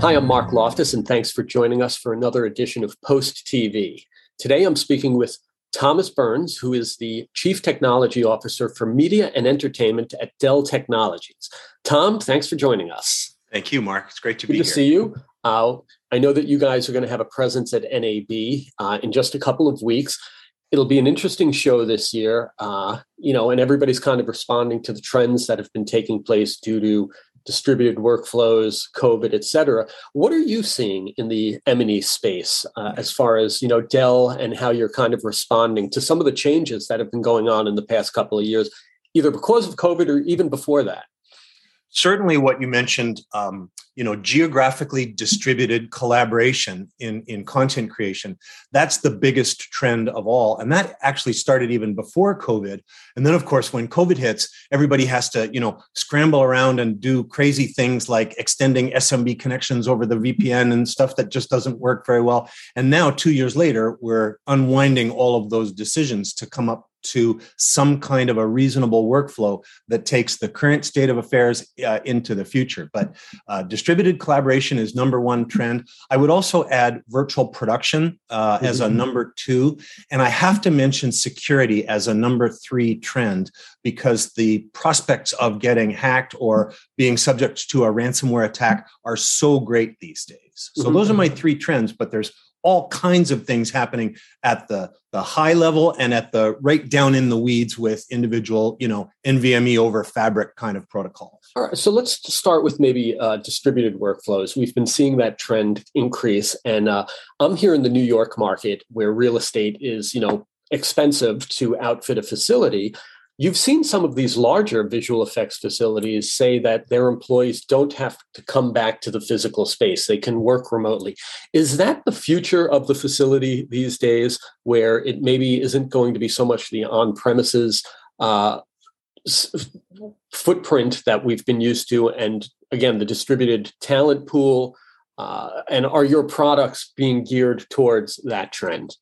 Hi, I'm Mark Loftus, and thanks for joining us for another edition of Post TV. Today I'm speaking with Thomas Burns, who is the Chief Technology Officer for Media and Entertainment at Dell Technologies. Tom, thanks for joining us. Thank you, Mark. It's great to Good be to here. see you. Uh, I know that you guys are going to have a presence at NAB uh, in just a couple of weeks. It'll be an interesting show this year, uh, you know, and everybody's kind of responding to the trends that have been taking place due to distributed workflows, COVID, et cetera. What are you seeing in the M&E space uh, as far as, you know, Dell and how you're kind of responding to some of the changes that have been going on in the past couple of years, either because of COVID or even before that? Certainly, what you mentioned, um, you know, geographically distributed collaboration in in content creation. That's the biggest trend of all, and that actually started even before COVID. And then, of course, when COVID hits, everybody has to, you know, scramble around and do crazy things like extending SMB connections over the VPN and stuff that just doesn't work very well. And now, two years later, we're unwinding all of those decisions to come up to some kind of a reasonable workflow that takes the current state of affairs uh, into the future. But uh, distributed collaboration is number one trend. I would also add virtual production uh, mm-hmm. as a number two. And I have to mention security as a number three trend because the prospects of getting hacked or being subject to a ransomware attack are so great these days. So mm-hmm. those are my three trends, but there's all kinds of things happening at the, the high level and at the right down in the weeds with individual, you know, NVMe over fabric kind of protocols. All right, so let's start with maybe uh, distributed workflows. We've been seeing that trend increase, and uh, I'm here in the New York market where real estate is, you know, expensive to outfit a facility. You've seen some of these larger visual effects facilities say that their employees don't have to come back to the physical space. They can work remotely. Is that the future of the facility these days, where it maybe isn't going to be so much the on premises uh, footprint that we've been used to? And again, the distributed talent pool. Uh, and are your products being geared towards that trend?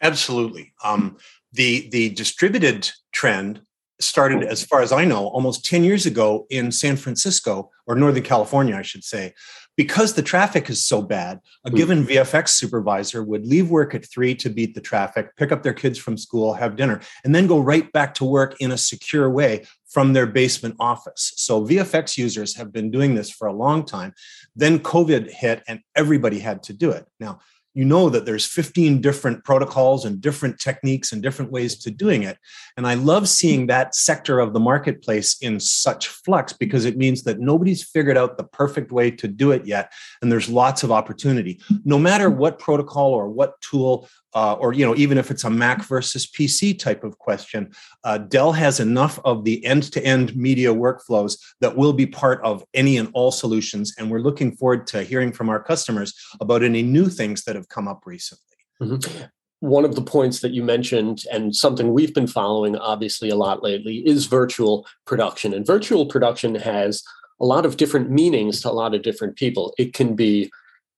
Absolutely. Um, the the distributed trend started, as far as I know, almost 10 years ago in San Francisco or Northern California, I should say. Because the traffic is so bad, a hmm. given VFX supervisor would leave work at three to beat the traffic, pick up their kids from school, have dinner, and then go right back to work in a secure way from their basement office. So VFX users have been doing this for a long time. Then COVID hit and everybody had to do it. Now, you know that there's 15 different protocols and different techniques and different ways to doing it. And i love seeing that sector of the marketplace in such flux because it means that nobody's figured out the perfect way to do it yet and there's lots of opportunity. No matter what protocol or what tool uh, or you know even if it's a mac versus pc type of question uh, dell has enough of the end-to-end media workflows that will be part of any and all solutions and we're looking forward to hearing from our customers about any new things that have come up recently mm-hmm. one of the points that you mentioned and something we've been following obviously a lot lately is virtual production and virtual production has a lot of different meanings to a lot of different people it can be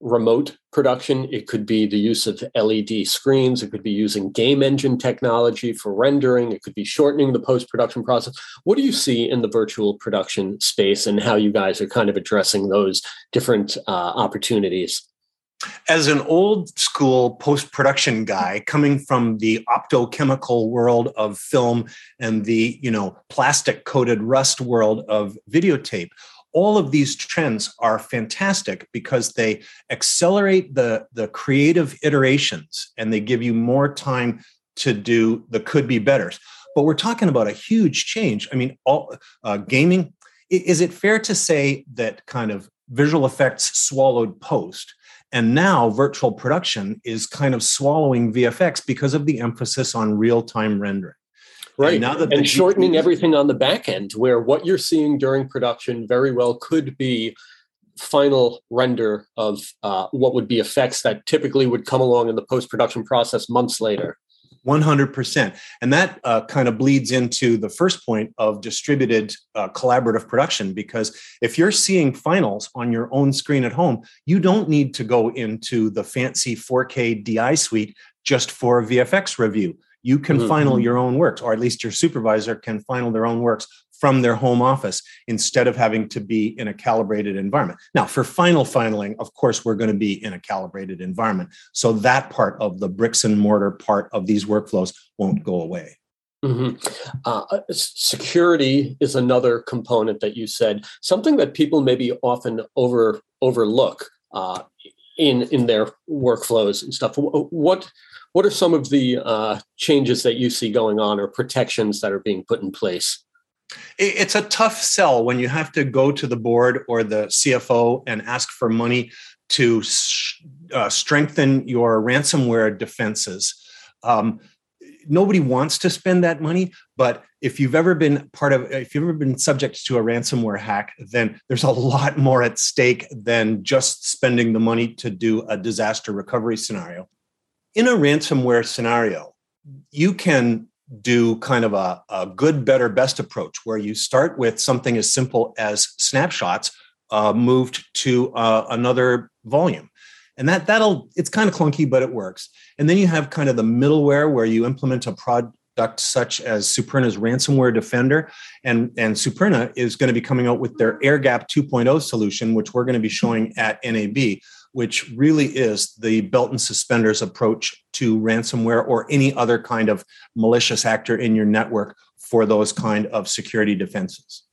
remote production. It could be the use of LED screens. It could be using game engine technology for rendering. It could be shortening the post production process. What do you see in the virtual production space and how you guys are kind of addressing those different uh, opportunities? As an old school post production guy coming from the photochemical world of film and the, you know, plastic coated rust world of videotape, all of these trends are fantastic because they accelerate the, the creative iterations and they give you more time to do the could be betters. But we're talking about a huge change. I mean, all uh, gaming. Is it fair to say that kind of visual effects swallowed post? And now virtual production is kind of swallowing VFX because of the emphasis on real time rendering. Right. And, now that and shortening everything on the back end, where what you're seeing during production very well could be final render of uh, what would be effects that typically would come along in the post production process months later. 100%. And that uh, kind of bleeds into the first point of distributed uh, collaborative production, because if you're seeing finals on your own screen at home, you don't need to go into the fancy 4K DI suite just for a VFX review you can mm-hmm. final your own works, or at least your supervisor can final their own works from their home office instead of having to be in a calibrated environment. Now, for final finaling, of course, we're going to be in a calibrated environment. So that part of the bricks and mortar part of these workflows won't go away. Mm-hmm. Uh, uh security is another component that you said, something that people maybe often over overlook uh, in in their workflows and stuff. What what are some of the uh, changes that you see going on or protections that are being put in place? It's a tough sell when you have to go to the board or the CFO and ask for money to uh, strengthen your ransomware defenses. Um, nobody wants to spend that money, but if you've ever been part of, if you've ever been subject to a ransomware hack, then there's a lot more at stake than just spending the money to do a disaster recovery scenario. In a ransomware scenario, you can do kind of a, a good, better, best approach where you start with something as simple as snapshots uh, moved to uh, another volume. And that that'll it's kind of clunky, but it works. And then you have kind of the middleware where you implement a product such as Superna's ransomware defender. And, and Superna is going to be coming out with their air gap 2.0 solution, which we're going to be showing at NAB which really is the belt and suspenders approach to ransomware or any other kind of malicious actor in your network for those kind of security defenses.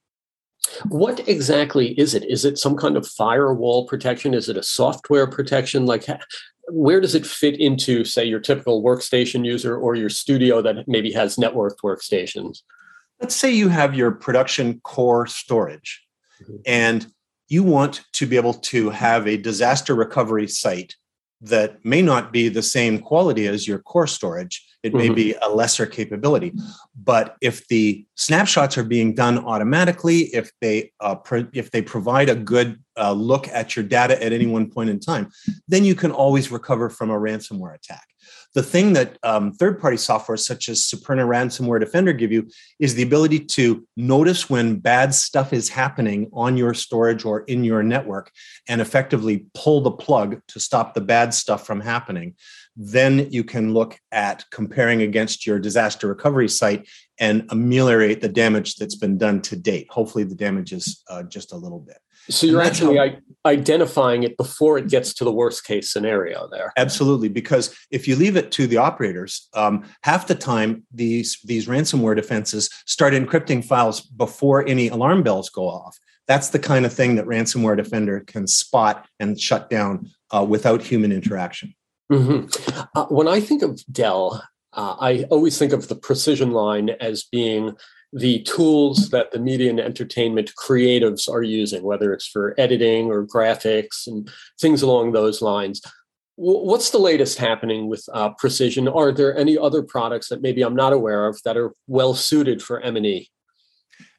What exactly is it? Is it some kind of firewall protection? Is it a software protection? Like, where does it fit into, say, your typical workstation user or your studio that maybe has networked workstations? Let's say you have your production core storage, mm-hmm. and you want to be able to have a disaster recovery site that may not be the same quality as your core storage. It may mm-hmm. be a lesser capability. But if the snapshots are being done automatically, if they uh, pro- if they provide a good uh, look at your data at any one point in time, then you can always recover from a ransomware attack. The thing that um, third party software such as Superna Ransomware Defender give you is the ability to notice when bad stuff is happening on your storage or in your network and effectively pull the plug to stop the bad stuff from happening. Then you can look at comparing against your disaster recovery site and ameliorate the damage that's been done to date. Hopefully, the damage is uh, just a little bit. So you're actually how, identifying it before it gets to the worst case scenario there. Absolutely, because if you leave it to the operators, um, half the time these these ransomware defenses start encrypting files before any alarm bells go off. That's the kind of thing that ransomware defender can spot and shut down uh, without human interaction. Mm-hmm. Uh, when I think of Dell, uh, I always think of the precision line as being the tools that the media and entertainment creatives are using, whether it's for editing or graphics and things along those lines. What's the latest happening with uh, Precision? Are there any other products that maybe I'm not aware of that are well suited for M&E?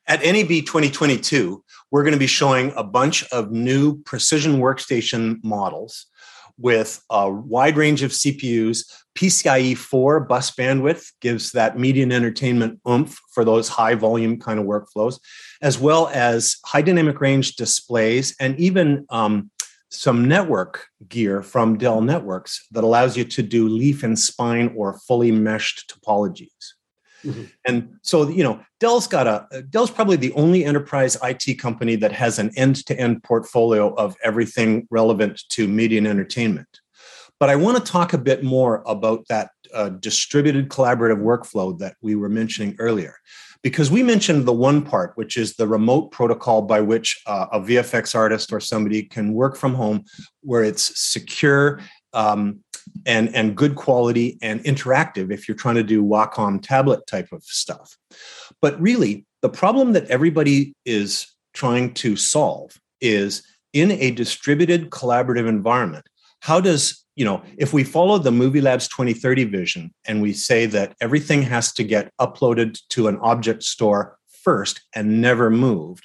At NAB 2022, we're going to be showing a bunch of new precision workstation models with a wide range of CPUs. PCIe 4 bus bandwidth gives that media and entertainment oomph for those high volume kind of workflows, as well as high dynamic range displays and even um, some network gear from Dell Networks that allows you to do leaf and spine or fully meshed topologies. Mm-hmm. And so, you know, Dell's got a Dell's probably the only enterprise IT company that has an end-to-end portfolio of everything relevant to media and entertainment. But I want to talk a bit more about that uh, distributed collaborative workflow that we were mentioning earlier, because we mentioned the one part, which is the remote protocol by which uh, a VFX artist or somebody can work from home, where it's secure. Um, and and good quality and interactive if you're trying to do Wacom tablet type of stuff. But really, the problem that everybody is trying to solve is in a distributed collaborative environment. How does you know if we follow the Movie Labs 2030 vision and we say that everything has to get uploaded to an object store first and never moved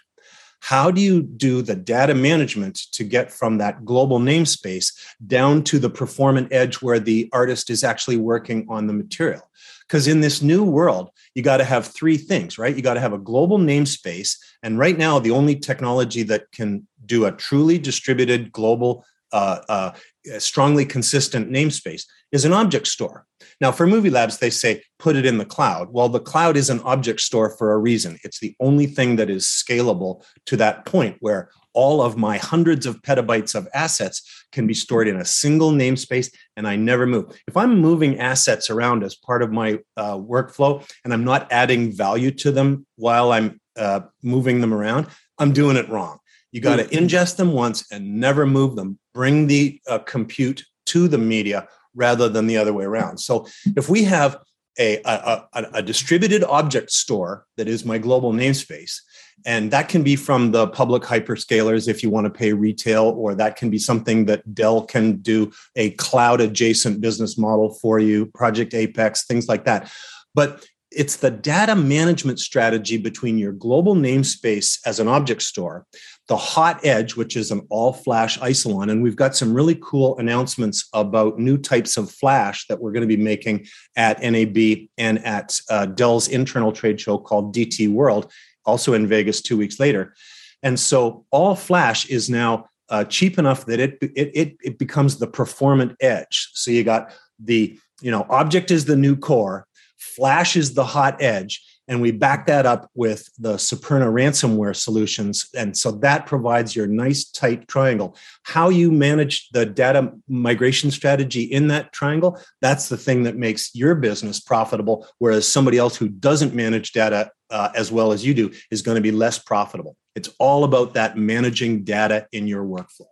how do you do the data management to get from that global namespace down to the performant edge where the artist is actually working on the material? Because in this new world, you got to have three things, right? You got to have a global namespace. And right now, the only technology that can do a truly distributed global uh, uh, strongly consistent namespace is an object store. Now, for Movie Labs, they say put it in the cloud. Well, the cloud is an object store for a reason. It's the only thing that is scalable to that point where all of my hundreds of petabytes of assets can be stored in a single namespace and I never move. If I'm moving assets around as part of my uh, workflow and I'm not adding value to them while I'm uh, moving them around, I'm doing it wrong. You got to mm-hmm. ingest them once and never move them. Bring the uh, compute to the media rather than the other way around. So if we have a, a, a, a distributed object store that is my global namespace, and that can be from the public hyperscalers if you want to pay retail, or that can be something that Dell can do a cloud adjacent business model for you, Project Apex, things like that. But it's the data management strategy between your global namespace as an object store, the Hot Edge, which is an all flash Isilon. And we've got some really cool announcements about new types of flash that we're going to be making at NAB and at uh, Dell's internal trade show called DT World also in Vegas two weeks later. And so all flash is now uh, cheap enough that it, it, it, it becomes the performant edge. So you got the, you know, object is the new core, flash is the hot edge, and we back that up with the Superna ransomware solutions. And so that provides your nice tight triangle. How you manage the data migration strategy in that triangle, that's the thing that makes your business profitable. Whereas somebody else who doesn't manage data uh, as well as you do is going to be less profitable. It's all about that managing data in your workflow.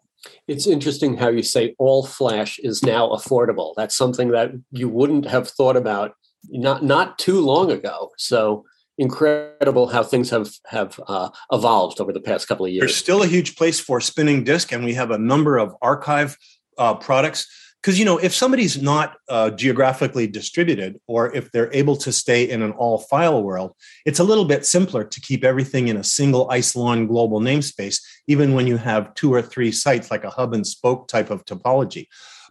It's interesting how you say all flash is now affordable. That's something that you wouldn't have thought about not not too long ago. So incredible how things have have uh, evolved over the past couple of years. There's still a huge place for spinning disk, and we have a number of archive uh, products. Because you know, if somebody's not uh, geographically distributed, or if they're able to stay in an all file world, it's a little bit simpler to keep everything in a single Isilon global namespace, even when you have two or three sites like a hub and spoke type of topology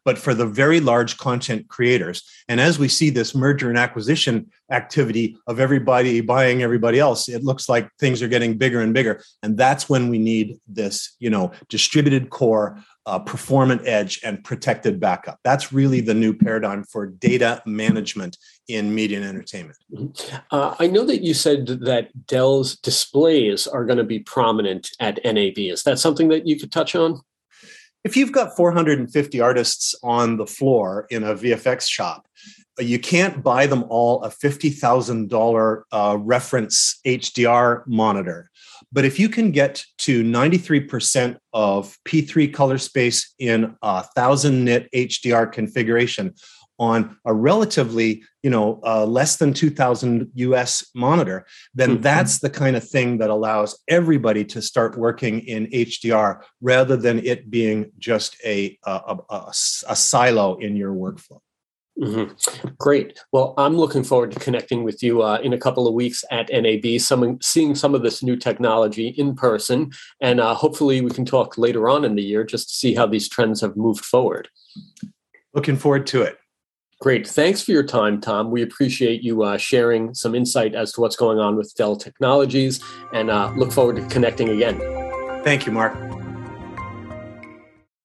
but for the very large content creators. And as we see this merger and acquisition activity of everybody buying everybody else, it looks like things are getting bigger and bigger. And that's when we need this, you know, distributed core, uh, performant edge, and protected backup. That's really the new paradigm for data management in media and entertainment. Mm-hmm. Uh, I know that you said that Dell's displays are going to be prominent at NAB. Is that something that you could touch on? If you've got 450 artists on the floor in a VFX shop, you can't buy them all a $50,000 uh, reference HDR monitor. But if you can get to 93% of P3 color space in a 1000 nit HDR configuration, on a relatively, you know, uh, less than 2000 US monitor, then mm-hmm. that's the kind of thing that allows everybody to start working in HDR rather than it being just a, a, a, a silo in your workflow. Mm-hmm. Great. Well, I'm looking forward to connecting with you uh, in a couple of weeks at NAB, some, seeing some of this new technology in person, and uh, hopefully we can talk later on in the year just to see how these trends have moved forward. Looking forward to it. Great. Thanks for your time, Tom. We appreciate you uh, sharing some insight as to what's going on with Dell Technologies and uh, look forward to connecting again. Thank you, Mark.